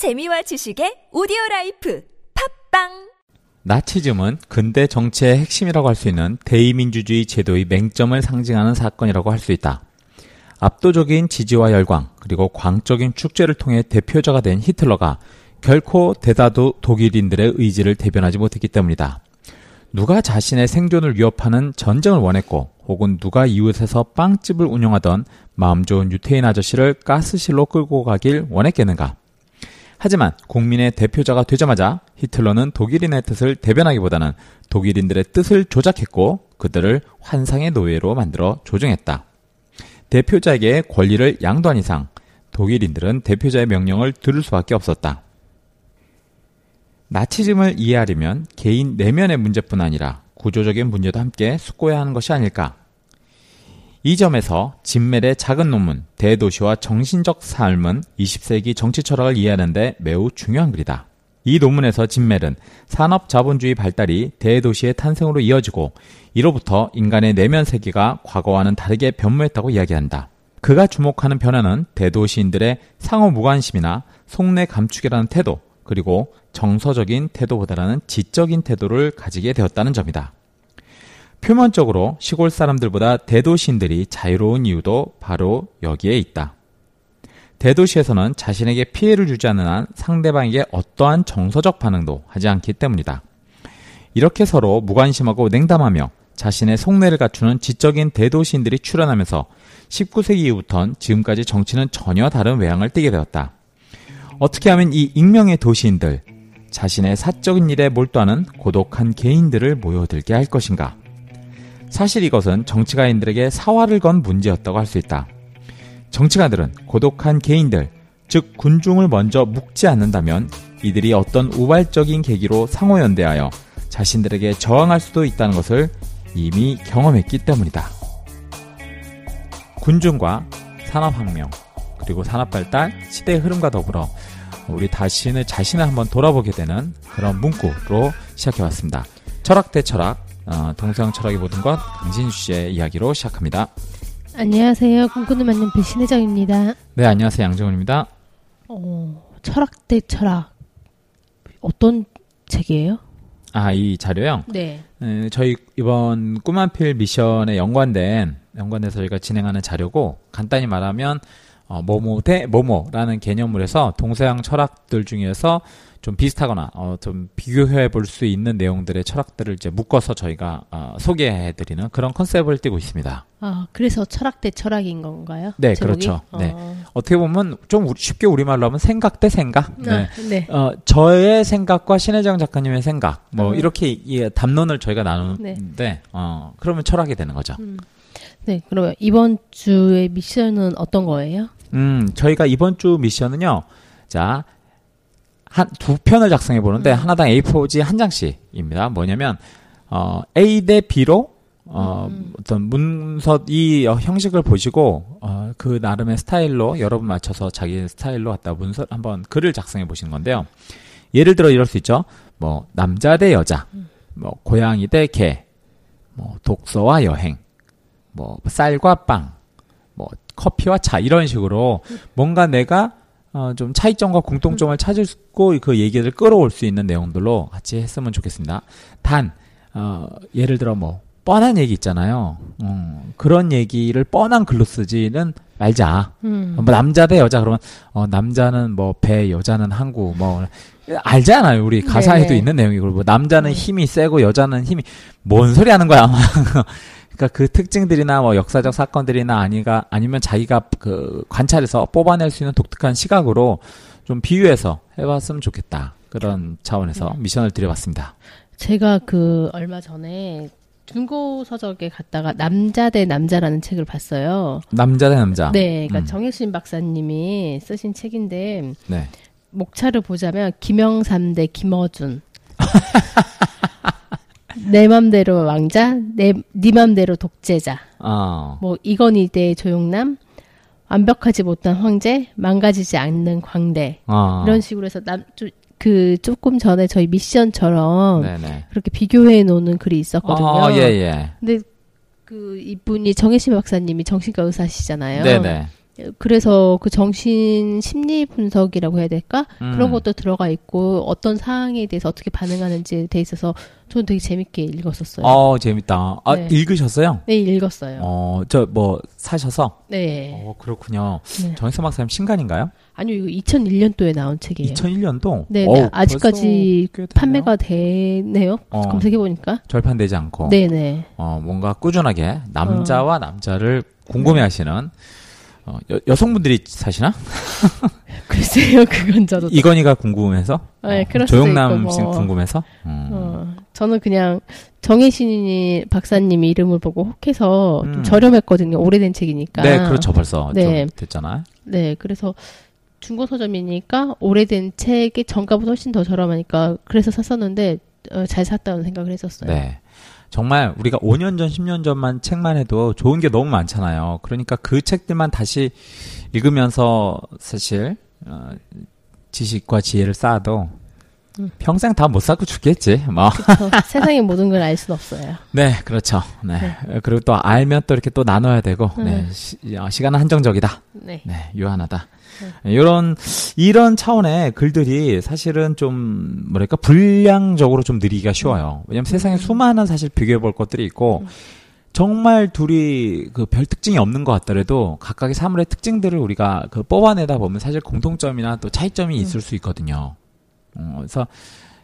재미와 지식의 오디오 라이프 팟빵 나치즘은 근대 정치의 핵심이라고 할 수 있는 대의민주주의 제도의 맹점을 상징하는 사건이라고 할 수 있다. 압도적인 지지와 열광, 그리고 광적인 축제를 통해 대표자가 된 히틀러가 결코 대다수 독일인들의 의지를 대변하지 못했기 때문이다. 누가 자신의 생존을 위협하는 전쟁을 원했고, 혹은 누가 이웃에서 빵집을 운영하던 마음 좋은 유태인 아저씨를 가스실로 끌고 가길 원했겠는가? 하지만 국민의 대표자가 되자마자 히틀러는 독일인의 뜻을 대변하기보다는 독일인들의 뜻을 조작했고 그들을 환상의 노예로 만들어 조종했다. 대표자에게 권리를 양도한 이상 독일인들은 대표자의 명령을 들을 수밖에 없었다. 나치즘을 이해하려면 개인 내면의 문제뿐 아니라 구조적인 문제도 함께 숙고해야 하는 것이 아닐까. 이 점에서 진멜의 작은 논문 대도시와 정신적 삶은 20세기 정치 철학을 이해하는데 매우 중요한 글이다. 이 논문에서 진멜은 산업 자본주의 발달이 대도시의 탄생으로 이어지고 이로부터 인간의 내면 세계가 과거와는 다르게 변모했다고 이야기한다. 그가 주목하는 변화는 대도시인들의 상호 무관심이나 속내 감축이라는 태도, 그리고 정서적인 태도보다는 지적인 태도를 가지게 되었다는 점이다. 표면적으로 시골 사람들보다 대도시인들이 자유로운 이유도 바로 여기에 있다. 대도시에서는 자신에게 피해를 주지 않는 한 상대방에게 어떠한 정서적 반응도 하지 않기 때문이다. 이렇게 서로 무관심하고 냉담하며 자신의 속내를 갖추는 지적인 대도시인들이 출현하면서 19세기 이후부터는 지금까지 정치는 전혀 다른 외향을 띠게 되었다. 어떻게 하면 이 익명의 도시인들, 자신의 사적인 일에 몰두하는 고독한 개인들을 모여들게 할 것인가? 사실 이것은 정치가인들에게 사활을 건 문제였다고 할 수 있다. 정치가들은 고독한 개인들, 즉 군중을 먼저 묶지 않는다면 이들이 어떤 우발적인 계기로 상호연대하여 자신들에게 저항할 수도 있다는 것을 이미 경험했기 때문이다. 군중과 산업혁명, 그리고 산업발달, 시대의 흐름과 더불어 우리 다시는 자신을 한번 돌아보게 되는 그런 문구로 시작해봤습니다. 철학 대 철학, 어, 동서양 철학의 모든 것 강진수 씨의 이야기로 시작합니다. 안녕하세요. 꿈꾸는 만년 배신혜정입니다. 네, 안녕하세요. 양정훈입니다. 어, 철학 대 철학. 어떤 책이에요? 아, 이 자료요? 네. 에, 저희 이번 꿈한필 미션에 연관된, 연관돼서 저희가 진행하는 자료고, 간단히 말하면, 어, 뭐뭐 대 뭐뭐라는 개념물에서 동서양 철학들 중에서 좀 비슷하거나 어, 좀 비교해 볼 수 있는 내용들의 철학들을 이제 묶어서 저희가 어, 소개해 드리는 그런 컨셉을 띠고 있습니다. 아, 그래서 철학 대 철학인 건가요? 네, 제목이? 그렇죠. 네. 어. 어떻게 보면 좀 우리- 쉽게 우리말로 하면 생각 대 생각. 네. 아, 네. 어, 저의 생각과 신혜정 작가님의 생각, 뭐, 어. 이렇게 이 담론을 저희가 나누는데, 네. 어, 그러면 철학이 되는 거죠. 음. 네, 그러면 이번 주의 미션은 어떤 거예요? 음, 저희가 이번 주 미션은요, 자, 한, 두 편을 작성해 보는데, 음. 하나당 A4지 한 장씩입니다. 뭐냐면, 어, A 대 B로, 어, 음. 어떤 문서, 이 어, 형식을 보시고, 어, 그 나름의 스타일로, 여러분 맞춰서 자기 스타일로 갖다 문서, 한번 글을 작성해 보시는 건데요. 예를 들어 이럴 수 있죠. 뭐, 남자 대 여자, 뭐, 고양이 대 개, 뭐, 독서와 여행, 뭐, 쌀과 빵, 뭐, 커피와 차, 이런 식으로 뭔가 내가 어, 좀 차이점과 공통점을 찾고 그 얘기를 끌어올 수 있는 내용들로 같이 했으면 좋겠습니다. 단, 어, 예를 들어 뭐, 뻔한 얘기 있잖아요. 음, 그런 얘기를 뻔한 글로 쓰지는 말자. 음. 뭐 남자 대 여자 그러면 어 남자는 뭐 배 여자는 항구 뭐 알잖아요 우리 가사에도 네네. 있는 내용이고 뭐 남자는 음. 힘이 세고 여자는 힘이 뭔 소리 하는 거야 아마 그러니까 그 특징들이나 뭐 역사적 사건들이나 아니가 아니면 자기가 그 관찰해서 뽑아낼 수 있는 독특한 시각으로 좀 비유해서 해봤으면 좋겠다 그런 차원에서 음. 미션을 드려봤습니다 제가 그 얼마 전에 중고 서적에 갔다가 남자 대 남자라는 책을 봤어요. 남자 대 남자 네, 그러니까 음. 정혁신 박사님이 쓰신 책인데 네. 목차를 보자면 김영삼 대 김어준. 내 맘대로 왕자, 내, 네 맘대로 독재자. 어. 뭐 이건희 대 조용남, 완벽하지 못한 황제, 망가지지 않는 광대. 어. 이런 식으로 해서 남, 좀, 그 조금 전에 저희 미션처럼 네네 그렇게 비교해 놓는 글이 있었거든요. 어, 예, 예. 근데 그 이분이 정혜심 박사님이 정신과 의사시잖아요. 네네. 그래서 그 정신 심리 분석이라고 해야 될까? 음. 그런 것도 들어가 있고 어떤 사항에 대해서 어떻게 반응하는지에 돼 있어서 저는 되게 재밌게 읽었었어요. 어, 재밌다. 아, 네. 읽으셨어요? 네, 읽었어요. 어, 저 뭐 사셔서? 네. 어, 그렇군요. 네. 정혜선 박사님 신간인가요? 아니요, 이거 2001년도에 나온 책이에요. 2001년도? 네, 네. 아직까지 판매가 되네요. 어. 검색해 보니까. 절판되지 않고 네, 네. 어, 뭔가 꾸준하게 남자와 남자를 궁금해하시는 어, 여, 여성분들이 사시나? 글쎄요, 그건 저도. 이건희가 궁금해서? 네, 어, 조영남 씨 뭐. 궁금해서? 음. 어, 저는 그냥 정혜신이 박사님 이름을 보고 혹해서 음. 좀 저렴했거든요. 오래된 책이니까. 네, 그렇죠. 벌써 네. 좀 됐잖아요. 네, 그래서 중고 서점이니까 오래된 책이 정가보다 훨씬 더 저렴하니까 그래서 샀었는데 어, 잘 샀다는 생각을 했었어요. 네. 정말 우리가 5년 전, 10년 전만 책만 해도 좋은 게 너무 많잖아요. 그러니까 그 책들만 다시 읽으면서 사실 어, 지식과 지혜를 쌓아도 음. 평생 다못 쌓고 죽겠지. 뭐. 세상의 모든 걸 알 수는 없어요. 네, 그렇죠. 네. 그리고 또 알면 또 이렇게 또 나눠야 되고, 네. 음. 시, 어, 시간은 한정적이다. 네. 네, 유한하다. 이런 이런 차원의 글들이 사실은 좀 뭐랄까 분량적으로 좀 느리기가 쉬워요. 왜냐면 세상에 수많은 사실 비교해 볼 것들이 있고 정말 둘이 그 별 특징이 없는 것 같더라도 각각의 사물의 특징들을 우리가 그 뽑아내다 보면 사실 공통점이나 또 차이점이 있을 수 있거든요. 어, 그래서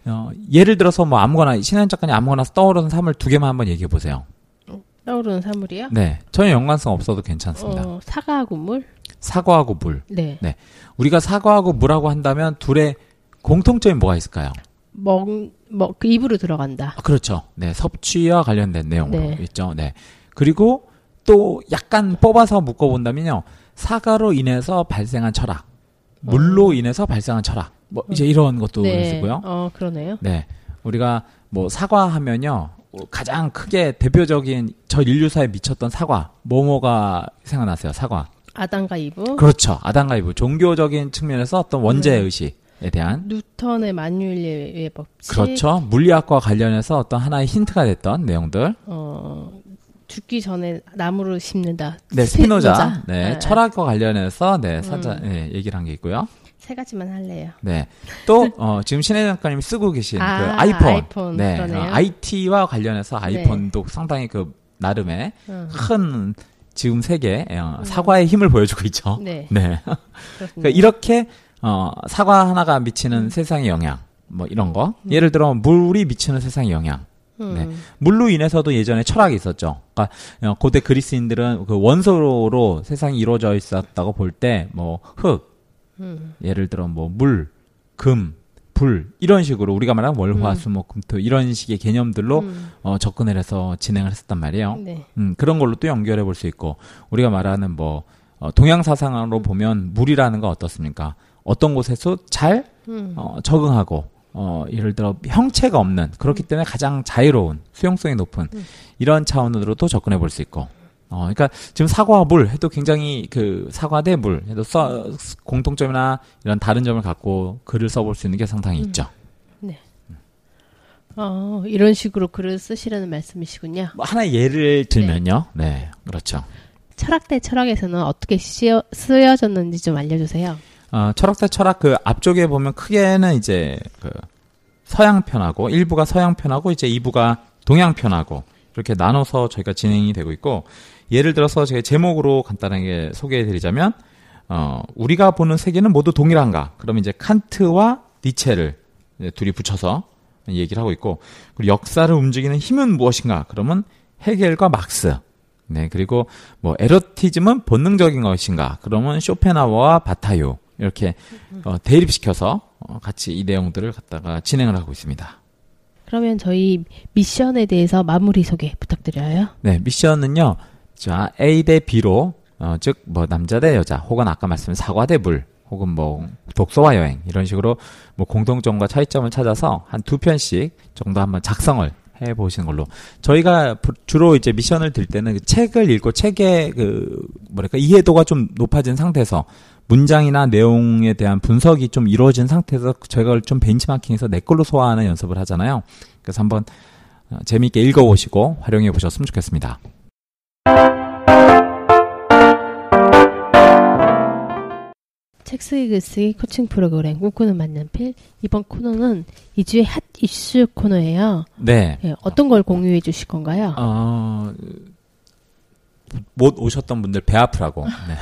어, 예를 들어서 뭐 아무거나 신한 작가님 아무거나 떠오르는 사물 두 개만 한번 얘기해 보세요. 떠오르는 사물이요? 네, 전혀 연관성 없어도 괜찮습니다. 어, 사과하고 물? 사과하고 물. 네. 우리가 사과하고 물하고 한다면 둘의 공통점이 뭐가 있을까요? 먹, 먹, 그 입으로 들어간다. 아, 그렇죠. 네, 섭취와 관련된 내용으로 네. 있죠. 네. 그리고 또 약간 뽑아서 묶어본다면요. 사과로 인해서 발생한 철학, 물로 인해서 발생한 철학, 뭐 이제 이런 것도 어. 네. 쓰고요. 어, 그러네요. 네, 우리가 뭐 사과하면요. 가장 크게 대표적인 저 인류사에 미쳤던 사과, 뭐뭐가 생각나세요? 사과. 아담과 이브. 그렇죠. 아담과 이브. 종교적인 측면에서 어떤 원죄 네. 의식 에 대한 뉴턴의 만유인의 법칙. 그렇죠. 물리학과 관련해서 어떤 하나의 힌트가 됐던 내용들. 어, 죽기 전에 나무를 심는다. 네, 스피노자. 스피노자? 네, 네. 철학과 관련해서 네, 살짝 네, 얘기를 한 게 있고요. 세 가지만 할래요. 네. 또 어, 지금 신혜 작가님이 쓰고 계신 아, 그 아이폰. 아이폰, 네. 그러네요. 어, IT와 관련해서 아이폰도 상당히 그 나름의 음. 큰 지금 세계 어, 사과의 힘을 보여주고 있죠. 네. 네. 그러니까 이렇게 어, 사과 하나가 미치는 세상의 영향, 뭐 이런 거. 예를 들어 물이 미치는 세상의 영향. 음. 네. 물로 인해서도 예전에 철학이 있었죠. 그러니까 어, 고대 그리스인들은 그 원소로 세상이 이루어져 있었다고 볼 때 뭐 흙, 음. 예를 들어 뭐 물, 금, 불 이런 식으로 우리가 말하는 월화수목금토 이런 식의 개념들로 음. 어, 접근을 해서 진행을 했었단 말이에요. 네. 음, 그런 걸로 또 연결해 볼 수 있고 우리가 말하는 뭐 어, 동양 사상으로 보면 물이라는 건 어떻습니까? 어떤 곳에서 잘 음. 어, 적응하고 어, 예를 들어 형체가 없는 그렇기 때문에 가장 자유로운 수용성이 높은 이런 차원으로도 접근해 볼 수 있고 어, 그러니까 지금 사과와 물 해도 굉장히 그 사과 대물 해도 써, 공통점이나 이런 다른 점을 갖고 글을 써볼 수 있는 게 상당히 있죠. 어, 이런 식으로 글을 쓰시라는 말씀이시군요. 뭐 하나의 예를 들면요, 네, 그렇죠. 철학 대 철학에서는 어떻게 쓰여, 쓰여졌는지 좀 알려주세요. 어, 철학사 철학 그 앞쪽에 보면 크게는 이제 그 서양 편하고 일부가 서양 편하고 이제 2부가 동양 편하고 이렇게 나눠서 저희가 진행이 되고 있고 예를 들어서 제가 제목으로 간단하게 소개해 드리자면 어, 우리가 보는 세계는 모두 동일한가? 그러면 이제 칸트와 니체를 둘이 붙여서 얘기를 하고 있고 그리고 역사를 움직이는 힘은 무엇인가? 그러면 헤겔과 막스. 네, 그리고 뭐 에로티즘은 본능적인 것인가? 그러면 쇼펜하우어와 바타요. 이렇게 어, 대립시켜서 어, 같이 이 내용들을 갖다가 진행을 하고 있습니다. 그러면 저희 미션에 대해서 마무리 소개 부탁드려요. 네, 미션은요. 자, A 대 B로 어, 즉 뭐 남자 대 여자 혹은 아까 말씀드린 사과 대 물 혹은 뭐 독서와 여행 이런 식으로 뭐 공통점과 차이점을 찾아서 한 두 편씩 정도 한번 작성을 해 보시는 걸로 저희가 부- 주로 이제 미션을 들 때는 그 책을 읽고 책의 그 뭐랄까 이해도가 좀 높아진 상태에서 문장이나 내용에 대한 분석이 좀 이루어진 상태에서 저희가 좀 벤치마킹해서 내 걸로 소화하는 연습을 하잖아요. 그래서 한번 어, 재미있게 읽어보시고 활용해 보셨으면 좋겠습니다. 책 쓰기 글쓰기 코칭 프로그램 꿈꾸는 만년필 이번 코너는 2주의 핫 이슈 코너예요. 네. 예, 어떤 걸 공유해 주실 건가요? 어, 못 오셨던 분들 배 아프라고. 네.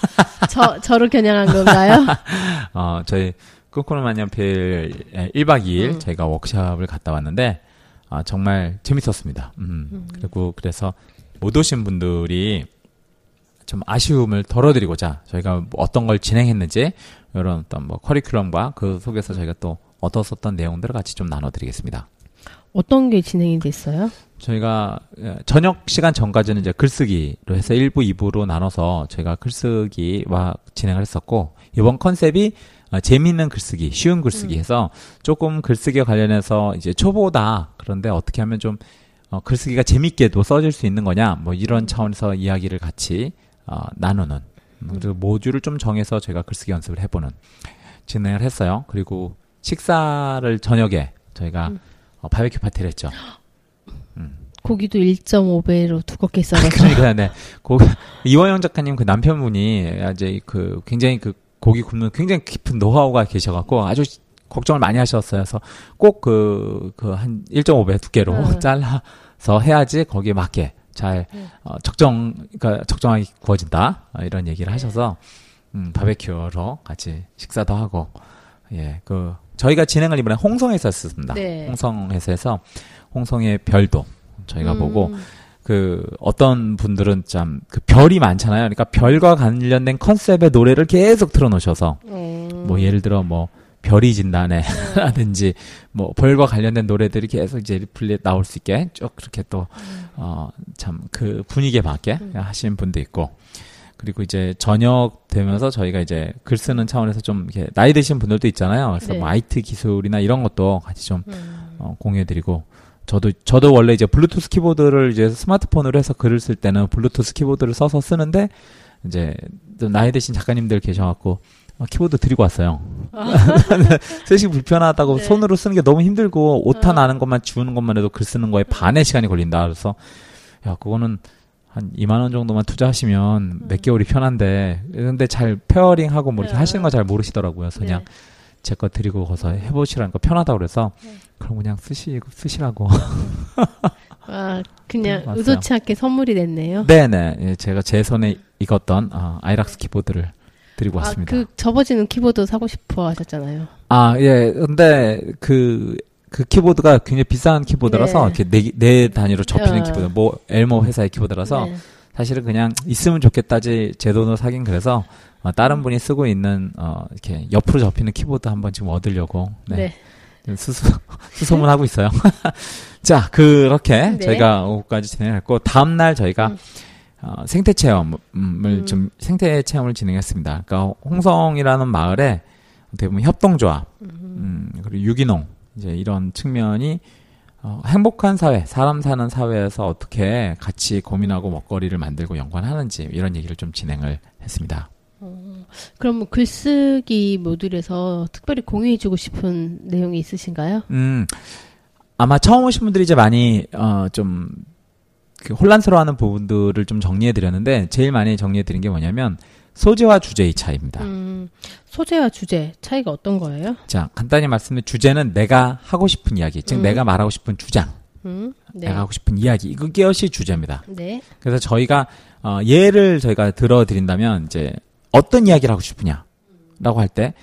저 저를 겨냥한 건가요? 어, 저희 꿈꾸는 만년필 1박 2일 음. 저희가 워크숍을 갔다 왔는데 아, 정말 재밌었습니다. 음. 그리고 그래서 못 오신 분들이 좀 아쉬움을 덜어드리고자 저희가 뭐 어떤 걸 진행했는지 이런 어떤 뭐 커리큘럼과 그 속에서 저희가 또 얻었었던 내용들을 같이 좀 나눠드리겠습니다. 어떤 게 진행이 됐어요? 저희가 예, 저녁 시간 전까지는 이제 글쓰기로 해서 1부, 2부로 나눠서 저희가 글쓰기와 진행을 했었고 이번 컨셉이 어, 재미있는 글쓰기, 쉬운 글쓰기 해서 조금 글쓰기와 관련해서 이제 초보다 그런데 어떻게 하면 좀 어, 글쓰기가 재밌게도 써질 수 있는 거냐 뭐 이런 차원에서 이야기를 같이 어, 나누는 음, 그리고 모듈을 좀 정해서 저희가 글쓰기 연습을 해보는 진행을 했어요. 그리고 식사를 저녁에 저희가 어, 바베큐 파티를 했죠. 고기도 1.5배로 두껍게 썰어서 그러니까 네. 고, 이원영 작가님 그 남편분이 이제 그 굉장히 그 고기 굽는 굉장히 깊은 노하우가 계셔갖고 아주 걱정을 많이 하셨어요. 그래서 꼭 그 그 한 1.5배 두께로 음. 잘라서 해야지 거기에 맞게 잘 음. 어, 적정 그러니까 적정하게 구워진다 어, 이런 얘기를 하셔서 음, 바베큐로 같이 식사도 하고 예 그 저희가 진행을 이번에 홍성에서 했었습니다. 네. 홍성에서 해서 홍성의 별도 저희가 음, 보고 그 어떤 분들은 참 그 별이 많잖아요. 그러니까 별과 관련된 컨셉의 노래를 계속 틀어놓으셔서 음, 뭐 예를 들어 뭐 별이 진다네 라든지 뭐 별과 관련된 노래들이 계속 이제 리플레이 나올 수 있게 쭉 그렇게 또 어 참 그 분위기에 맞게 하시는 분도 있고 그리고 이제 저녁 되면서 저희가 이제 글 쓰는 차원에서 좀 이렇게 나이 드신 분들도 있잖아요. 그래서 네. 뭐 IT 기술이나 이런 것도 같이 좀 음. 어, 공유해드리고 저도 저도 원래 이제 블루투스 키보드를 이제 스마트폰으로 해서 글을 쓸 때는 블루투스 키보드를 써서 쓰는데 이제 좀 나이 드신 작가님들 계셔갖고 어, 키보드 드리고 왔어요. 쓰시기 불편하다고 네. 손으로 쓰는 게 너무 힘들고 오타 어. 나는 것만 지우는 것만 해도 글 쓰는 거에 반의 시간이 걸린다. 그래서 야 그거는 한 2만 원 정도만 투자하시면 몇 개월이 편한데 근데 잘 페어링하고 뭐 이렇게 음. 하시는 거 잘 모르시더라고요. 그래서 그냥 네. 제거 드리고 가서 해보시라니까 편하다 그래서 네. 그럼 그냥 쓰시 쓰시라고. 아, 그냥 맞아요. 의도치 않게 선물이 됐네요. 네네. 예, 제가 제 손에 익었던 어, 아이락스 키보드를 드리고 아, 왔습니다. 그 접어지는 키보드 사고 싶어 하셨잖아요. 아, 예. 근데 그, 그 키보드가 굉장히 비싼 키보드라서 네. 이렇게 네, 네 단위로 접히는 어. 키보드, 뭐 L모 회사의 키보드라서 네. 사실은 그냥 있으면 좋겠다지 제 돈으로 사긴 그래서 어, 다른 분이 쓰고 있는 어, 이렇게 옆으로 접히는 키보드 한번 지금 얻으려고 네. 네. 수소, 수소문 하고 있어요. 자, 그렇게 네. 저희가 오후까지 진행했고, 다음날 저희가 음. 어, 생태 체험을 음. 좀, 생태 체험을 진행했습니다. 그러니까 홍성이라는 마을에 대부분 협동조합, 음, 그리고 유기농, 이제 이런 측면이 어, 행복한 사회, 사람 사는 사회에서 어떻게 같이 고민하고 먹거리를 만들고 연관하는지 이런 얘기를 좀 진행을 했습니다. 그럼 글쓰기 모듈에서 특별히 공유해주고 싶은 내용이 있으신가요? 음, 아마 처음 오신 분들이 이제 많이, 어, 좀, 그 혼란스러워하는 부분들을 좀 정리해 드렸는데, 제일 많이 정리해 드린 게 뭐냐면, 소재와 주제의 차이입니다. 음, 소재와 주제 차이가 어떤 거예요? 자, 간단히 말씀드리면, 주제는 내가 하고 싶은 이야기, 즉, 음. 내가 말하고 싶은 주장, 음, 네. 내가 하고 싶은 이야기, 이것이 주제입니다. 네. 그래서 저희가, 어, 예를 저희가 들어드린다면, 이제, 어떤 이야기를 하고 싶으냐, 라고 할 때,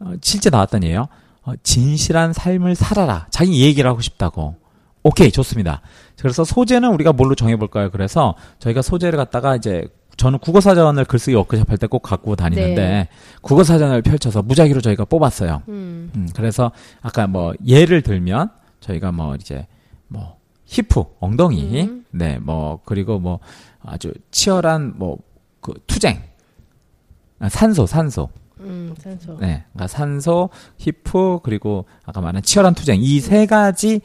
어, 실제 나왔던 예요. 어, 진실한 삶을 살아라. 자기 얘기를 하고 싶다고. 오케이, 좋습니다. 그래서 소재는 우리가 뭘로 정해볼까요? 그래서 저희가 소재를 갖다가 이제 저는 국어사전을 글쓰기 워크숍 할 때 꼭 갖고 다니는데 네. 국어사전을 펼쳐서 무작위로 저희가 뽑았어요. 음, 음, 그래서 아까 뭐 예를 들면 저희가 뭐 이제 뭐 히프 엉덩이 음. 네뭐 그리고 뭐 아주 치열한 뭐 그 투쟁 아, 산소 산소 음, 산소. 네 그러니까 산소 히프 그리고 아까 말한 치열한 투쟁 이 세 가지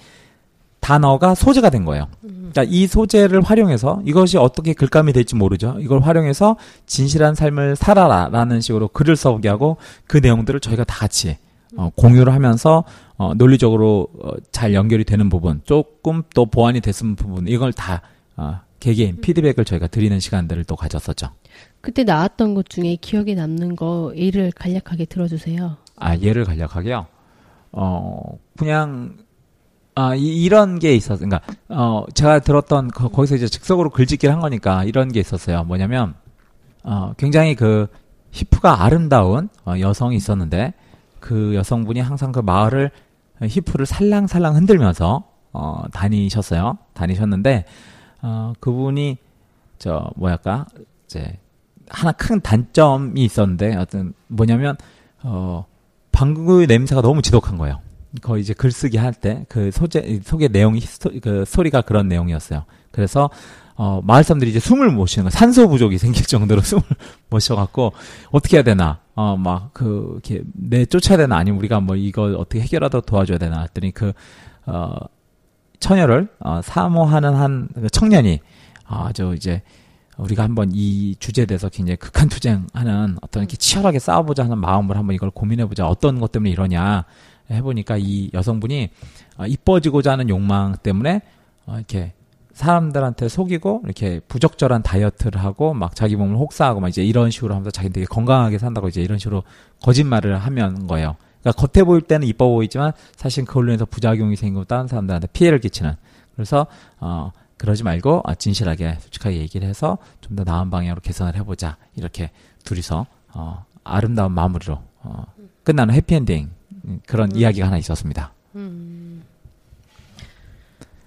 단어가 소재가 된 거예요. 그러니까 이 소재를 활용해서 이것이 어떻게 글감이 될지 모르죠. 이걸 활용해서 진실한 삶을 살아라라는 식으로 글을 써보게 하고 그 내용들을 저희가 다 같이 어, 공유를 하면서 어, 논리적으로 어, 잘 연결이 되는 부분, 조금 또 보완이 됐은 부분 이걸 다 어, 개개인 피드백을 저희가 드리는 시간들을 또 가졌었죠. 그때 나왔던 것 중에 기억에 남는 거 예를 간략하게 들어주세요. 아, 예를 간략하게요. 어, 그냥, 아, 이, 이런 게 있었어. 그러니까, 어, 제가 들었던, 거, 거기서 이제 즉석으로 글짓기를 한 거니까 이런 게 있었어요. 뭐냐면, 어, 굉장히 그, 히프가 아름다운 어, 여성이 있었는데, 그 여성분이 항상 그 마을을, 히프를 살랑살랑 흔들면서, 어, 다니셨어요. 다니셨는데, 어, 그분이, 저, 뭐랄까, 이제, 하나 큰 단점이 있었는데, 어떤, 뭐냐면, 어, 방구의 냄새가 너무 지독한 거예요. 거의 이제 글쓰기 할 때 그 소재 소개 내용이 스토, 그 소리가 그런 내용이었어요. 그래서 어 마을 사람들이 이제 숨을 못 쉬는 거 산소 부족이 생길 정도로 숨을 못 쉬어갖고 어떻게 해야 되나? 어막그 이렇게 내 쫓아야 되나? 아니면 우리가 뭐 이걸 어떻게 해결하다 도와줘야 되나? 했더니 그어 처녀를 어 사모하는 한 청년이 아저 이제 우리가 한번 이 주제에 대해서 굉장히 극한 투쟁하는 어떤 이렇게 치열하게 싸워보자 하는 마음을 한번 이걸 고민해보자. 어떤 것 때문에 이러냐 해보니까 이 여성분이 어, 이뻐지고자 하는 욕망 때문에 어, 이렇게 사람들한테 속이고 이렇게 부적절한 다이어트를 하고 막 자기 몸을 혹사하고 막 이제 이런 식으로 하면서 자기 되게 건강하게 산다고 이제 이런 식으로 거짓말을 하면 거예요. 그러니까 겉에 보일 때는 이뻐 보이지만 사실 그걸로 인해서 부작용이 생기고 다른 사람들한테 피해를 끼치는. 그래서 어 그러지 말고 아, 진실하게 솔직하게 얘기를 해서 좀 더 나은 방향으로 개선을 해보자 이렇게 둘이서 어, 아름다운 마무리로 어, 끝나는 해피엔딩 그런 음. 이야기가 하나 있었습니다. 음.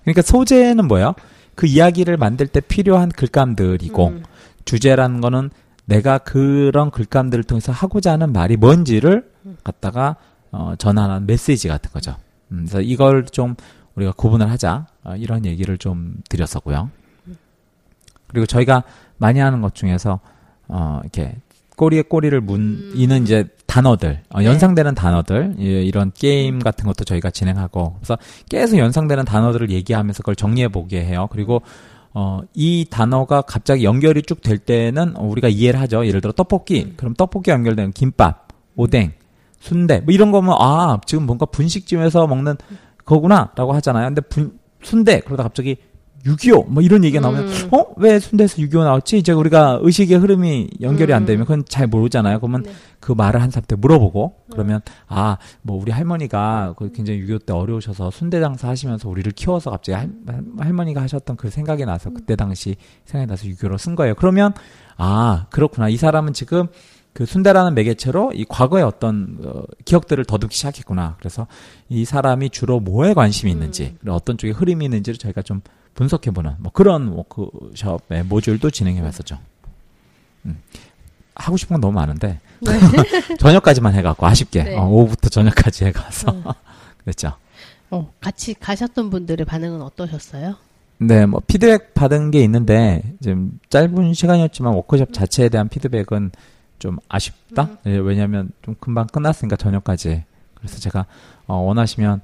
그러니까 소재는 뭐예요? 그 이야기를 만들 때 필요한 글감들이고 음. 주제라는 거는 내가 그런 글감들을 통해서 하고자 하는 말이 뭔지를 음. 갖다가 어, 전하는 메시지 같은 거죠. 음, 그래서 이걸 좀 우리가 구분을 하자 어, 이런 얘기를 좀 드렸었고요. 그리고 저희가 많이 하는 것 중에서 어 이렇게 꼬리에 꼬리를 문 이는 음. 이제 단어들 어, 네. 연상되는 단어들 예, 이런 게임 같은 것도 저희가 진행하고 그래서 계속 연상되는 단어들을 얘기하면서 그걸 정리해 보게 해요. 그리고 어, 이 단어가 갑자기 연결이 쭉 될 때는 우리가 이해를 하죠. 예를 들어 떡볶이. 음. 그럼 떡볶이 연결되는 김밥, 오뎅, 순대 뭐 이런 거면 아 지금 뭔가 분식집에서 먹는 거구나라고 하잖아요. 근데 분, 순대 그러다 갑자기 6.25, 뭐 이런 얘기가 나오면, 음. 어? 왜 순대에서 6.25 나왔지? 이제 우리가 의식의 흐름이 연결이 안 음. 되면 그건 잘 모르잖아요. 그러면 네. 그 말을 한 사람한테 물어보고, 음. 그러면, 아, 뭐 우리 할머니가 그 굉장히 6.25 때 어려우셔서 순대 장사 하시면서 우리를 키워서 갑자기 할, 할머니가 하셨던 그 생각이 나서 그때 당시 생각이 나서 6.25로 쓴 거예요. 그러면, 아, 그렇구나. 이 사람은 지금 그 순대라는 매개체로 이 과거의 어떤 어, 기억들을 더듬기 시작했구나. 그래서 이 사람이 주로 뭐에 관심이 음. 있는지, 음. 어떤 쪽에 흐름이 있는지를 저희가 좀 분석해보는 뭐 그런 워크숍의 모듈도 진행해봤었죠. 음. 하고 싶은 건 너무 많은데 네. 저녁까지만 해갖고 아쉽게 네. 어, 오후부터 저녁까지 해가서 음. 그랬죠. 어, 같이 가셨던 분들의 반응은 어떠셨어요? 네, 뭐 피드백 받은 게 있는데 지금 짧은 시간이었지만 워크숍 자체에 대한 피드백은 좀 아쉽다. 음. 예, 왜냐하면 좀 금방 끝났으니까 저녁까지. 그래서 제가 어, 원하시면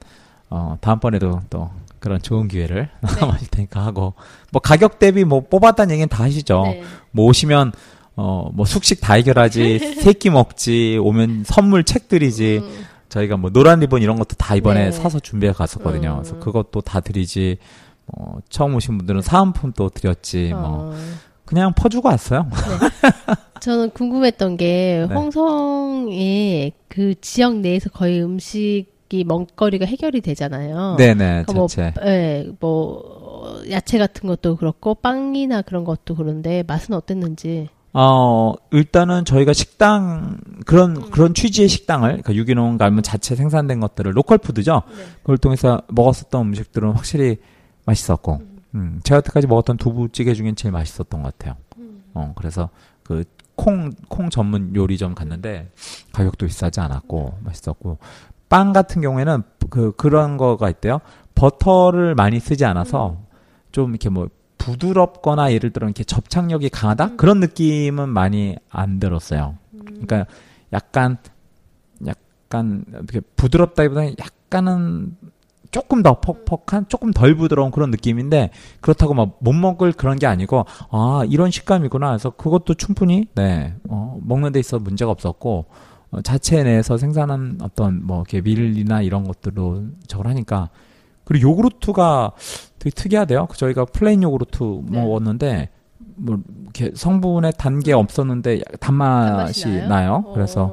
어, 다음번에도 또 그런 좋은 기회를 네. 남아줄 테니까 하고 뭐 가격 대비 뭐 뽑았다는 얘기는 다 하시죠. 네. 뭐 오시면 어 뭐 숙식 다 해결하지 세끼 먹지 오면 선물 책 드리지 음. 저희가 뭐 노란 리본 이런 것도 다 이번에 네. 사서 준비해 갔었거든요. 음. 그래서 그것도 다 드리지. 뭐 처음 오신 분들은 사은품도 드렸지. 뭐 어. 그냥 퍼주고 왔어요. 네. 저는 궁금했던 게 네. 홍성의 그 지역 내에서 거의 음식이 먹거리가 해결이 되잖아요. 네네. 그러니까 뭐, 네, 뭐 야채 같은 것도 그렇고 빵이나 그런 것도 그런데 맛은 어땠는지. 어, 일단은 저희가 식당, 그런, 음. 그런 취지의 식당을, 그러니까 유기농 가면 자체 생산된 것들을, 로컬 푸드죠? 네. 그걸 통해서 먹었었던 음식들은 확실히 맛있었고, 음. 음, 제가 여태까지 먹었던 두부찌개 중엔 제일 맛있었던 것 같아요. 음. 어, 그래서 그 콩, 콩 전문 요리점 갔는데 가격도 비싸지 않았고 맛있었고 빵 같은 경우에는 그, 그런 거가 있대요. 버터를 많이 쓰지 않아서 음. 좀 이렇게 뭐 부드럽거나 예를 들어 이렇게 접착력이 강하다? 음. 그런 느낌은 많이 안 들었어요. 음. 그러니까 약간, 약간, 부드럽다기보다는 약간은 조금 더 퍽퍽한 조금 덜 부드러운 그런 느낌인데 그렇다고 막 못 먹을 그런 게 아니고 아 이런 식감이구나 해서 그것도 충분히 네 어, 먹는 데 있어 문제가 없었고 어, 자체 내에서 생산한 어떤 뭐 이렇게 밀이나 이런 것들로 저걸 하니까 그리고 요구르트가 되게 특이하대요. 저희가 플레인 요구르트 네. 먹었는데 뭐 이렇게 성분에 단게 없었는데 단맛이 나요? 나요. 그래서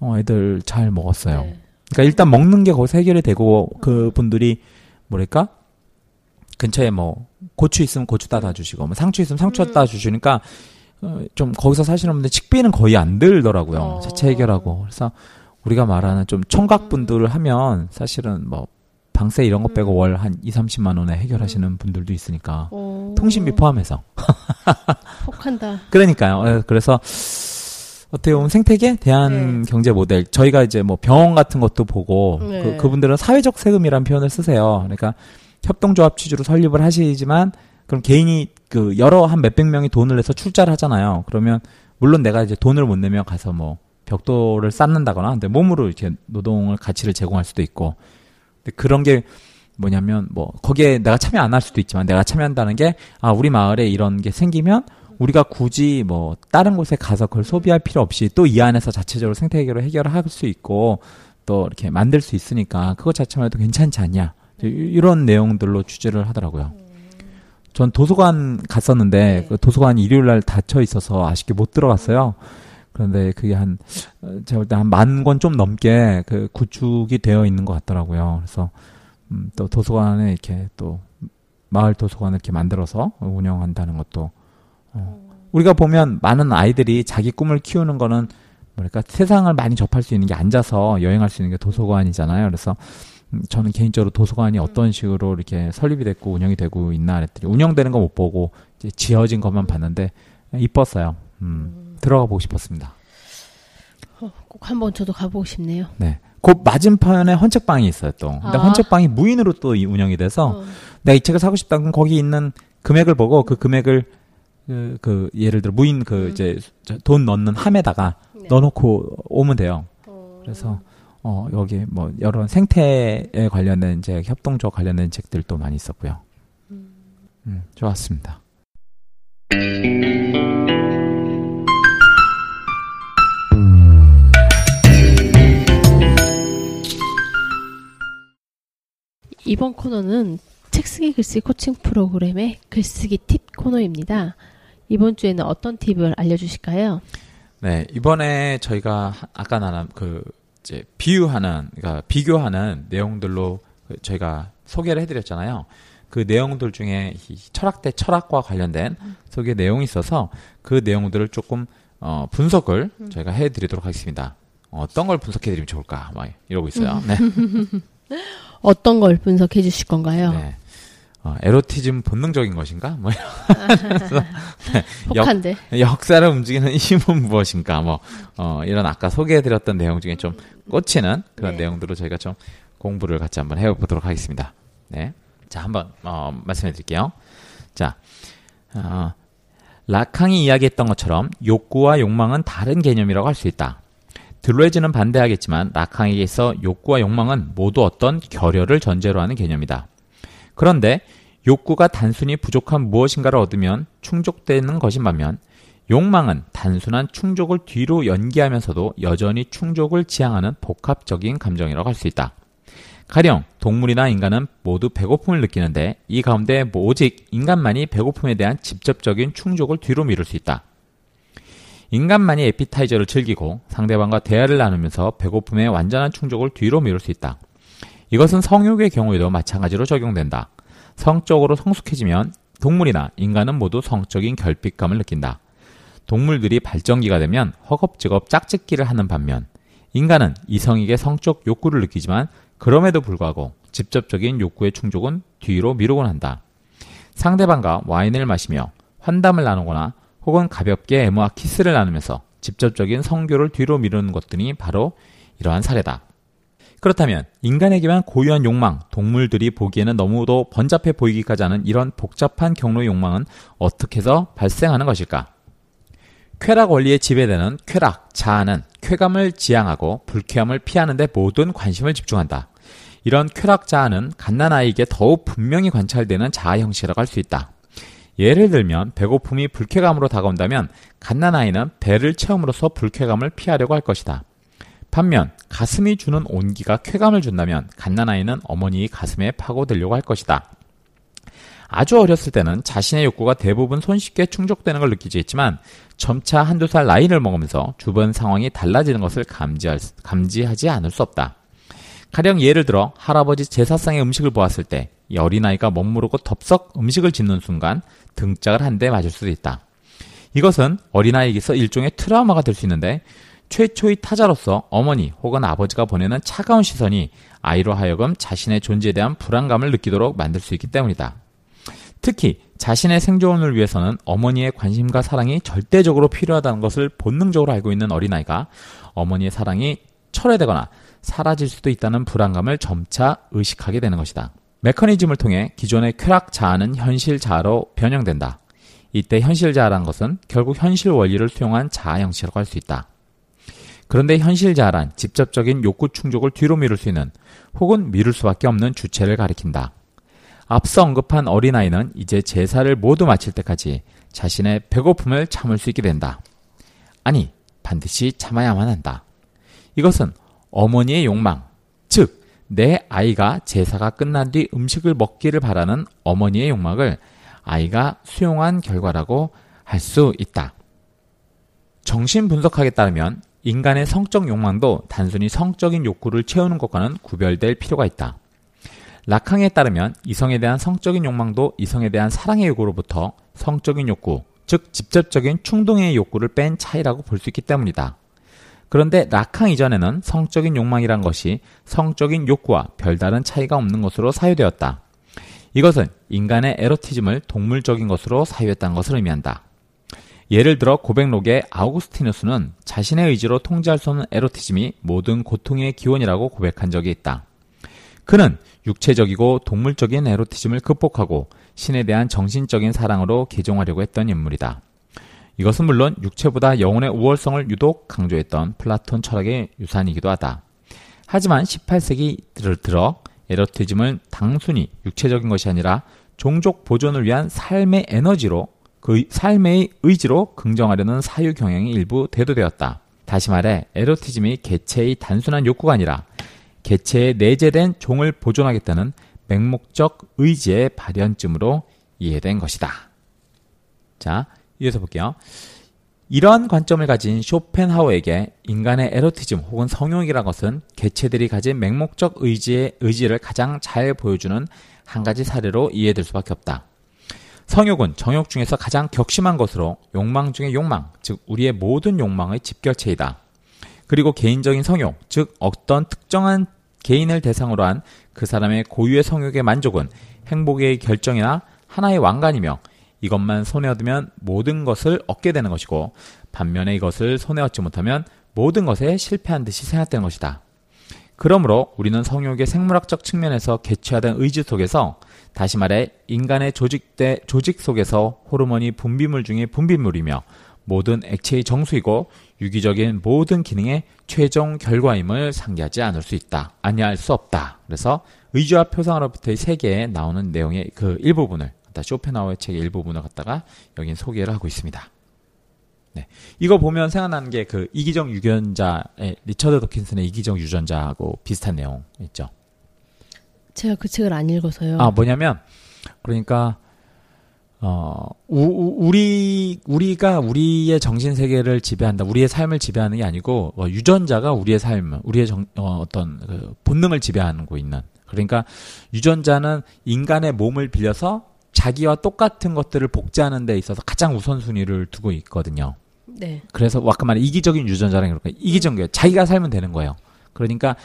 어, 어, 애들 잘 먹었어요. 네. 그러니까 일단 먹는 게 거기서 해결이 되고 그 분들이 뭐랄까 근처에 뭐 고추 있으면 고추 따다 주시고 뭐 상추 있으면 상추 음. 따다 주시니까 어, 좀 거기서 사시는 분들 식비는 거의 안 들더라고요. 어. 자체 해결하고 그래서 우리가 말하는 좀 청각 분들을 하면 사실은 뭐 방세 이런 거 빼고 음. 월한 2, 30만 원에 해결하시는 분들도 있으니까 어, 통신비 포함해서 혹한다. 그러니까요. 어, 그래서 어떻게 보면 생태계 대한 네. 경제 모델 저희가 이제 뭐 병원 같은 것도 보고 네. 그, 그분들은 사회적 세금이라는 표현을 쓰세요. 그러니까 협동조합 취지로 설립을 하시지만 그럼 개인이 그 여러 한 몇백 명이 돈을 내서 출자를 하잖아요. 그러면 물론 내가 이제 돈을 못 내면 가서 뭐 벽돌을 쌓는다거나 근데 몸으로 이렇게 노동을 가치를 제공할 수도 있고 근데 그런 게 뭐냐면 뭐 거기에 내가 참여 안 할 수도 있지만 내가 참여한다는 게 아 우리 마을에 이런 게 생기면 우리가 굳이 뭐 다른 곳에 가서 그걸 소비할 필요 없이 또 이 안에서 자체적으로 생태계로 해결을 할수 있고 또 이렇게 만들 수 있으니까 그것 자체만 해도 괜찮지 않냐 이- 이런 내용들로 취재를 하더라고요. 전 도서관 갔었는데 네. 그 도서관 일요일 날 닫혀 있어서 아쉽게 못 들어갔어요. 그런데 그게 한 어, 제가 볼 때 한 만 권 좀 넘게 그 구축이 되어 있는 것 같더라고요. 그래서 음, 또 도서관에 이렇게 또 마을 도서관을 이렇게 만들어서 운영한다는 것도 어. 우리가 보면 많은 아이들이 자기 꿈을 키우는 거는 뭐랄까 세상을 많이 접할 수 있는 게 앉아서 여행할 수 있는 게 도서관이잖아요. 그래서 음, 저는 개인적으로 도서관이 어떤 식으로 이렇게 설립이 됐고 운영이 되고 있나 그랬더니 운영되는 거 못 보고 이제 지어진 것만 봤는데 이뻤어요. 음, 들어가 보고 싶었습니다. 어, 꼭 한번 저도 가보고 싶네요. 네. 그 맞은편에 헌책방이 있어요 또. 근데 아. 헌책방이 무인으로 또 이- 운영이 돼서 어, 내가 이 책을 사고 싶다 그럼 거기 있는 금액을 보고 그 금액을 그, 그 예를 들어 무인 그 음. 이제 저돈 넣는 함에다가 네. 넣어놓고 오면 돼요. 어, 그래서 어 여기 뭐 여러 생태에 관련된 이제 협동조 관련된 책들도 많이 있었고요. 음, 좋았습니다. 이번 코너는 책쓰기 글쓰기 코칭 프로그램의 글쓰기 팁 코너입니다. 이번 주에는 어떤 팁을 알려주실까요? 네 이번에 저희가 하- 아까 나눈 그 이제 비유하는 그러니까 비교하는 내용들로 그 저희가 소개를 해드렸잖아요. 그 내용들 중에 이 철학 대 철학과 관련된 소개 내용이 있어서 그 내용들을 조금 어, 분석을 저희가 해드리도록 하겠습니다. 어떤 걸 분석해드리면 좋을까? 막 이러고 있어요. 네. 어떤 걸 분석해 주실 건가요? 네. 어, 에로티즘 본능적인 것인가? 뭐 이런 혹한데. 역 사를 움직이는 힘은 무엇인가? 뭐 어, 이런 아까 소개해드렸던 내용 중에 좀 꽂히는 그런 네. 내용들로 저희가 좀 공부를 같이 한번 해보도록 하겠습니다. 네, 자 한번 어, 말씀해 드릴게요. 자, 어, 라캉이 이야기했던 것처럼 욕구와 욕망은 다른 개념이라고 할 수 있다. 들레즈는 반대하겠지만 라캉에게서 욕구와 욕망은 모두 어떤 결여를 전제로 하는 개념이다. 그런데 욕구가 단순히 부족한 무엇인가를 얻으면 충족되는 것인 반면 욕망은 단순한 충족을 뒤로 연기하면서도 여전히 충족을 지향하는 복합적인 감정이라고 할 수 있다. 가령 동물이나 인간은 모두 배고픔을 느끼는데 이 가운데 오직 인간만이 배고픔에 대한 직접적인 충족을 뒤로 미룰 수 있다. 인간만이 에피타이저를 즐기고 상대방과 대화를 나누면서 배고픔의 완전한 충족을 뒤로 미룰 수 있다. 이것은 성욕의 경우에도 마찬가지로 적용된다. 성적으로 성숙해지면 동물이나 인간은 모두 성적인 결핍감을 느낀다. 동물들이 발전기가 되면 허겁지겁 짝짓기를 하는 반면 인간은 이성에게 성적 욕구를 느끼지만 그럼에도 불구하고 직접적인 욕구의 충족은 뒤로 미루곤 한다. 상대방과 와인을 마시며 환담을 나누거나 혹은 가볍게 애무와 키스를 나누면서 직접적인 성교를 뒤로 미루는 것들이 바로 이러한 사례다. 그렇다면 인간에게만 고유한 욕망, 동물들이 보기에는 너무도 번잡해 보이기까지 하는 이런 복잡한 경로의 욕망은 어떻게 해서 발생하는 것일까? 쾌락 원리에 지배되는 쾌락, 자아는 쾌감을 지향하고 불쾌함을 피하는 데 모든 관심을 집중한다. 이런 쾌락 자아는 갓난아이에게 더욱 분명히 관찰되는 자아 형식이라고 할 수 있다. 예를 들면 배고픔이 불쾌감으로 다가온다면 갓난아이는 배를 채움으로써 불쾌감을 피하려고 할 것이다. 반면 가슴이 주는 온기가 쾌감을 준다면 갓난아이는 어머니의 가슴에 파고들려고 할 것이다. 아주 어렸을 때는 자신의 욕구가 대부분 손쉽게 충족되는 걸 느끼지 했지만 점차 한두 살 나이를 먹으면서 주변 상황이 달라지는 것을 감지할, 감지하지 않을 수 없다. 가령 예를 들어 할아버지 제사상의 음식을 보았을 때이 어린아이가 멋모르고 덥석 음식을 짓는 순간 등짝을 한 대 맞을 수도 있다. 이것은 어린아이에게서 일종의 트라우마가 될 수 있는데 최초의 타자로서 어머니 혹은 아버지가 보내는 차가운 시선이 아이로 하여금 자신의 존재에 대한 불안감을 느끼도록 만들 수 있기 때문이다. 특히 자신의 생존을 위해서는 어머니의 관심과 사랑이 절대적으로 필요하다는 것을 본능적으로 알고 있는 어린아이가 어머니의 사랑이 철회되거나 사라질 수도 있다는 불안감을 점차 의식하게 되는 것이다. 메커니즘을 통해 기존의 쾌락 자아는 현실 자아로 변형된다. 이때 현실 자아란 것은 결국 현실 원리를 수용한 자아 형식이라고 할 수 있다. 그런데 현실 자아란 직접적인 욕구 충족을 뒤로 미룰 수 있는 혹은 미룰 수밖에 없는 주체를 가리킨다. 앞서 언급한 어린아이는 이제 제사를 모두 마칠 때까지 자신의 배고픔을 참을 수 있게 된다. 아니, 반드시 참아야만 한다. 이것은 어머니의 욕망, 즉, 내 아이가 제사가 끝난 뒤 음식을 먹기를 바라는 어머니의 욕망을 아이가 수용한 결과라고 할 수 있다. 정신 분석학에 따르면 인간의 성적 욕망도 단순히 성적인 욕구를 채우는 것과는 구별될 필요가 있다. 라캉에 따르면 이성에 대한 성적인 욕망도 이성에 대한 사랑의 욕구로부터 성적인 욕구, 즉 직접적인 충동의 욕구를 뺀 차이라고 볼 수 있기 때문이다. 그런데 라캉 이전에는 성적인 욕망이란 것이 성적인 욕구와 별다른 차이가 없는 것으로 사유되었다. 이것은 인간의 에로티즘을 동물적인 것으로 사유했다는 것을 의미한다. 예를 들어 고백록의 아우구스티누스는 자신의 의지로 통제할 수 없는 에로티즘이 모든 고통의 기원이라고 고백한 적이 있다. 그는 육체적이고 동물적인 에로티즘을 극복하고 신에 대한 정신적인 사랑으로 개종하려고 했던 인물이다. 이것은 물론 육체보다 영혼의 우월성을 유독 강조했던 플라톤 철학의 유산이기도 하다. 하지만 18세기를 들어 에로티즘을 단순히 육체적인 것이 아니라 종족 보존을 위한 삶의 에너지로 그 삶의 의지로 긍정하려는 사유 경향이 일부 대두되었다. 다시 말해 에로티즘이 개체의 단순한 욕구가 아니라 개체에 내재된 종을 보존하겠다는 맹목적 의지의 발현쯤으로 이해된 것이다. 자, 이어서 볼게요. 이러한 관점을 가진 쇼펜하우에게 인간의 에로티즘 혹은 성욕이란 것은 개체들이 가진 맹목적 의지의 의지를 가장 잘 보여주는 한 가지 사례로 이해될 수밖에 없다. 성욕은 정욕 중에서 가장 격심한 것으로 욕망 중의 욕망, 즉 우리의 모든 욕망의 집결체이다. 그리고 개인적인 성욕, 즉 어떤 특정한 개인을 대상으로 한 그 사람의 고유의 성욕의 만족은 행복의 결정이나 하나의 왕관이며 이것만 손에 얻으면 모든 것을 얻게 되는 것이고 반면에 이것을 손에 얻지 못하면 모든 것에 실패한 듯이 생각되는 것이다. 그러므로 우리는 성욕의 생물학적 측면에서 개취하던 의지 속에서 다시 말해 인간의 조직대 조직 속에서 호르몬이 분비물 중의 분비물이며 모든 액체의 정수이고 유기적인 모든 기능의 최종 결과임을 상기하지 않을 수 있다. 아니할 수 없다. 그래서 의지와 표상으로부터의 세계에 나오는 내용의 그 일부분을 쇼펜하우의 책의 일부분을 갖다가 여긴 소개를 하고 있습니다. 네. 이거 보면 생각나는 게 그 이기적 유전자의 리처드 도킨슨의 이기적 유전자하고 비슷한 내용 있죠. 제가 그 책을 안 읽어서요. 아 뭐냐면 그러니까 어, 우, 우리, 우리가 우리의 정신 세계를 지배한다. 우리의 삶을 지배하는 게 아니고, 어, 유전자가 우리의 삶, 우리의 정, 어, 어떤 그 본능을 지배하고 있는. 그러니까 유전자는 인간의 몸을 빌려서 자기와 똑같은 것들을 복제하는 데 있어서 가장 우선순위를 두고 있거든요. 네. 그래서 아까 말한 이기적인 유전자라는 그럴까 이기적인 게 자기가 살면 되는 거예요. 그러니까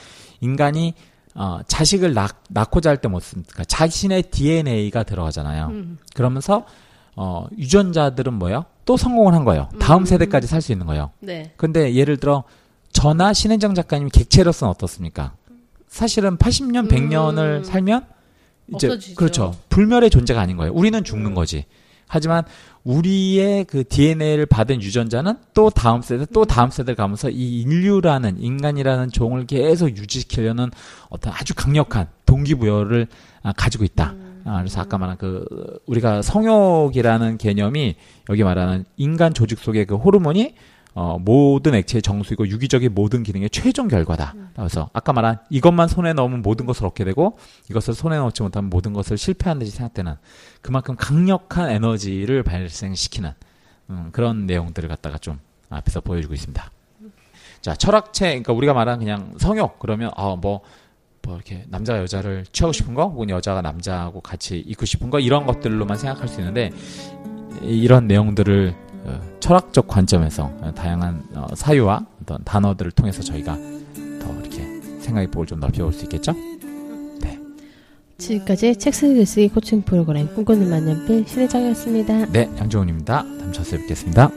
인간이 어, 자식을 낳, 낳고자 할 때 못 씁니까? 자신의 DNA가 들어가잖아요. 음. 그러면서 어, 유전자들은 뭐예요? 또 성공을 한 거예요. 다음 음. 세대까지 살 수 있는 거예요. 네. 근데 예를 들어 저나 신혜정 작가님 객체로서는 어떻습니까? 사실은 80년, 100년을 음. 살면 이제 없어지죠. 그렇죠. 불멸의 존재가 아닌 거예요. 우리는 죽는 거지. 하지만 우리의 그 DNA를 받은 유전자는 또 다음 세대, 또 다음 세대를 가면서 이 인류라는 인간이라는 종을 계속 유지시키려는 어떤 아주 강력한 동기부여를 아, 가지고 있다. 아, 그래서 아까 말한 그 우리가 성욕이라는 개념이 여기 말하는 인간 조직 속의 그 호르몬이 어, 모든 액체의 정수이고 유기적인 모든 기능의 최종 결과다. 그래서 아까 말한 이것만 손에 넣으면 모든 것을 얻게 되고 이것을 손에 넣지 못하면 모든 것을 실패한 듯이 생각되는 그만큼 강력한 에너지를 발생시키는 음, 그런 내용들을 갖다가 좀 앞에서 보여주고 있습니다. 자, 철학체, 그러니까 우리가 말하는 그냥 성욕 그러면 아, 뭐, 뭐 이렇게 남자가 여자를 취하고 싶은 거, 혹은 여자가 남자하고 같이 있고 싶은 거 이런 것들로만 생각할 수 있는데 이- 이런 내용들을 어, 철학적 관점에서 어, 다양한 어, 사유와 어떤 단어들을 통해서 저희가 더 이렇게 생각의 폭을 좀 넓혀볼 수 있겠죠? 지금까지 책 쓰기 글쓰기 코칭 프로그램 꿈꾸는 만년필 신혜정이었습니다. 네, 양정훈입니다. 다음 차수에 뵙겠습니다.